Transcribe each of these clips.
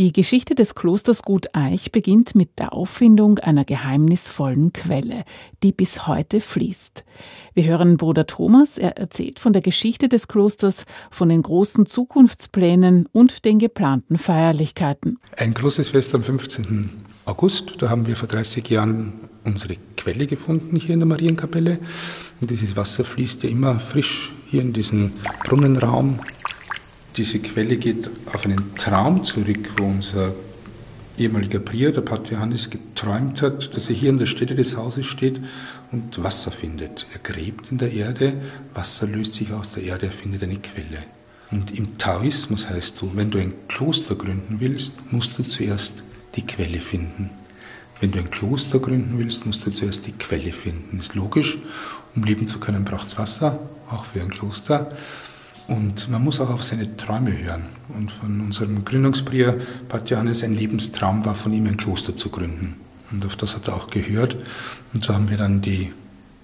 Die Geschichte des Klosters Gut Eich beginnt mit der Auffindung einer geheimnisvollen Quelle, die bis heute fließt. Wir hören Bruder Thomas, er erzählt von der Geschichte des Klosters, von den großen Zukunftsplänen und den geplanten Feierlichkeiten. Ein großes Fest am 15. August, da haben wir vor 30 Jahren unsere Quelle gefunden hier in der Marienkapelle. Und dieses Wasser fließt ja immer frisch hier in diesen Brunnenraum diese Quelle geht auf einen Traum zurück, wo unser ehemaliger Prior, der Pater Johannes, geträumt hat, dass er hier an der Stelle des Hauses steht und Wasser findet. Er gräbt in der Erde, Wasser löst sich aus der Erde, er findet eine Quelle. Und im Taoismus heißt du, wenn du ein Kloster gründen willst, musst du zuerst die Quelle finden. Wenn du ein Kloster gründen willst, musst du zuerst die Quelle finden. Ist logisch. Um leben zu können, braucht es Wasser, auch für ein Kloster. Und man muss auch auf seine Träume hören. Und von unserem Gründungsprior Pat Johannes ein Lebenstraum war, von ihm ein Kloster zu gründen. Und auf das hat er auch gehört. Und so haben wir dann die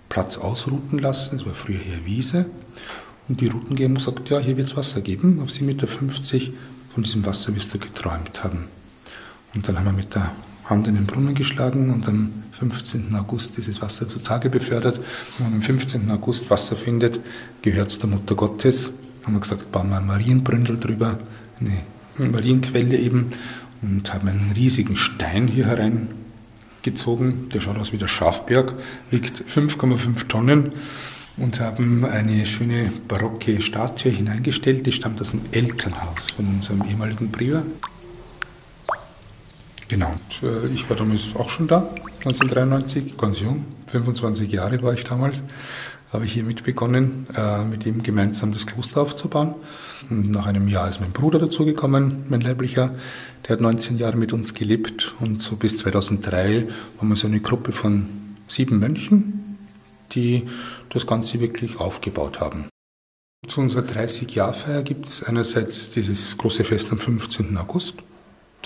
Platz ausrouten lassen. Es war früher hier Wiese. Und die Routengeber gesagt, ja, hier wird es Wasser geben. Auf 7,50 Meter von diesem Wasser wirst du geträumt haben. Und dann haben wir mit der Hand in den Brunnen geschlagen und am 15. August dieses Wasser zutage befördert. Wenn man am 15. August Wasser findet, gehört es der Mutter Gottes haben wir gesagt, bauen wir Marienbründel drüber, eine Marienquelle eben und haben einen riesigen Stein hier hereingezogen. Der schaut aus wie der Schafberg, wiegt 5,5 Tonnen und haben eine schöne barocke Statue hineingestellt. Die stammt aus dem Elternhaus von unserem ehemaligen Prior. Genau, und, äh, ich war damals auch schon da, 1993, ganz jung, 25 Jahre war ich damals habe ich hier mit begonnen, äh, mit ihm gemeinsam das Kloster aufzubauen. Und nach einem Jahr ist mein Bruder dazugekommen, mein Leiblicher. Der hat 19 Jahre mit uns gelebt und so bis 2003 waren wir so eine Gruppe von sieben Mönchen, die das Ganze wirklich aufgebaut haben. Zu unserer 30-Jahr-Feier gibt es einerseits dieses große Fest am 15. August.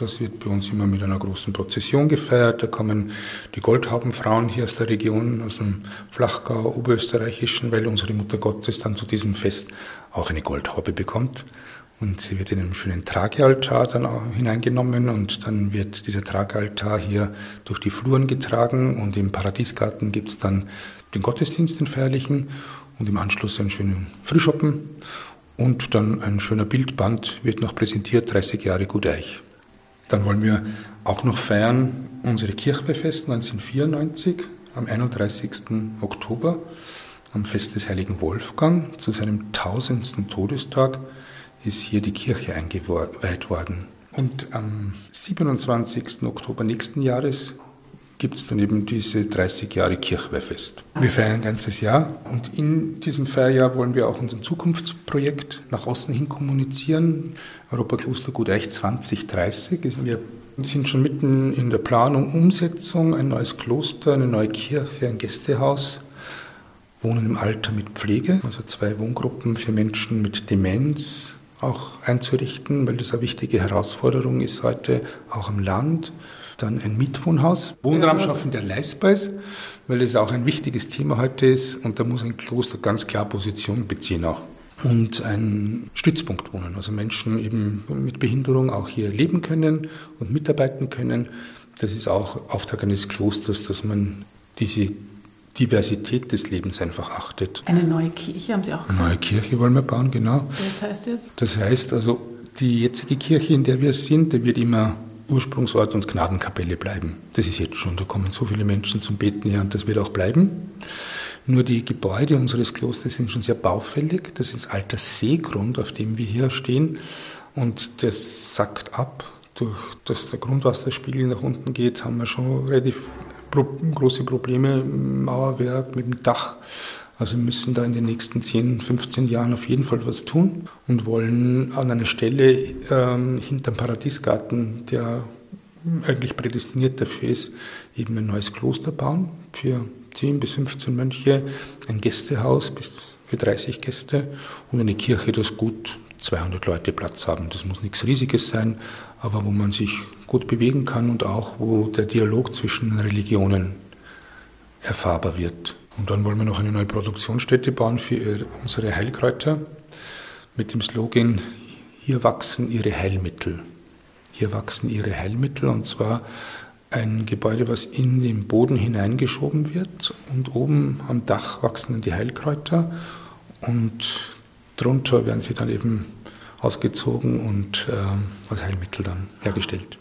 Das wird bei uns immer mit einer großen Prozession gefeiert. Da kommen die Goldhaubenfrauen hier aus der Region, aus dem Flachgau, Oberösterreichischen, weil unsere Mutter Gottes dann zu diesem Fest auch eine Goldhaube bekommt. Und sie wird in einen schönen Tragealtar dann auch hineingenommen und dann wird dieser Tragealtar hier durch die Fluren getragen und im Paradiesgarten gibt es dann den Gottesdienst, den feierlichen und im Anschluss einen schönen Frühschoppen und dann ein schöner Bildband wird noch präsentiert, 30 Jahre Guteich. Dann wollen wir auch noch feiern unsere Kirchweihfest 1994 am 31. Oktober am Fest des heiligen Wolfgang. Zu seinem tausendsten Todestag ist hier die Kirche eingeweiht worden. Und am 27. Oktober nächsten Jahres gibt es dann eben diese 30 Jahre Kirchweihfest. Wir feiern ein ganzes Jahr und in diesem Feierjahr wollen wir auch unser Zukunftsprojekt nach außen hin kommunizieren. Europakloster Guteich 2030. Wir sind schon mitten in der Planung, Umsetzung, ein neues Kloster, eine neue Kirche, ein Gästehaus. Wohnen im Alter mit Pflege, also zwei Wohngruppen für Menschen mit Demenz auch einzurichten, weil das eine wichtige Herausforderung ist heute, auch am Land dann ein Mietwohnhaus, Wohnraum schaffen, der leistbar ist, weil das auch ein wichtiges Thema heute ist und da muss ein Kloster ganz klar Position beziehen auch. Und ein Stützpunkt wohnen, also Menschen eben mit Behinderung auch hier leben können und mitarbeiten können. Das ist auch Auftrag eines Klosters, dass man diese Diversität des Lebens einfach achtet. Eine neue Kirche haben Sie auch gesagt? Eine neue Kirche wollen wir bauen, genau. Was heißt jetzt? Das heißt also, die jetzige Kirche, in der wir sind, die wird immer Ursprungsort und Gnadenkapelle bleiben. Das ist jetzt schon, da kommen so viele Menschen zum Beten her und das wird auch bleiben. Nur die Gebäude unseres Klosters sind schon sehr baufällig. Das ist alter Seegrund, auf dem wir hier stehen. Und das sackt ab. Durch dass der Grundwasserspiegel nach unten geht, haben wir schon relativ große Probleme im Mauerwerk, mit dem Dach. Also wir müssen da in den nächsten 10, 15 Jahren auf jeden Fall was tun und wollen an einer Stelle ähm, hinterm Paradiesgarten, der eigentlich prädestiniert dafür ist, eben ein neues Kloster bauen für 10 bis 15 Mönche, ein Gästehaus bis für 30 Gäste und eine Kirche, das gut 200 Leute Platz haben. Das muss nichts Riesiges sein, aber wo man sich gut bewegen kann und auch wo der Dialog zwischen Religionen erfahrbar wird. Und dann wollen wir noch eine neue Produktionsstätte bauen für unsere Heilkräuter mit dem Slogan, hier wachsen ihre Heilmittel. hier wachsen ihre Heilmittel und zwar ein Gebäude, was in den Boden hineingeschoben wird und oben am Dach wachsen dann die Heilkräuter und drunter werden sie dann eben ausgezogen und äh, als Heilmittel dann hergestellt.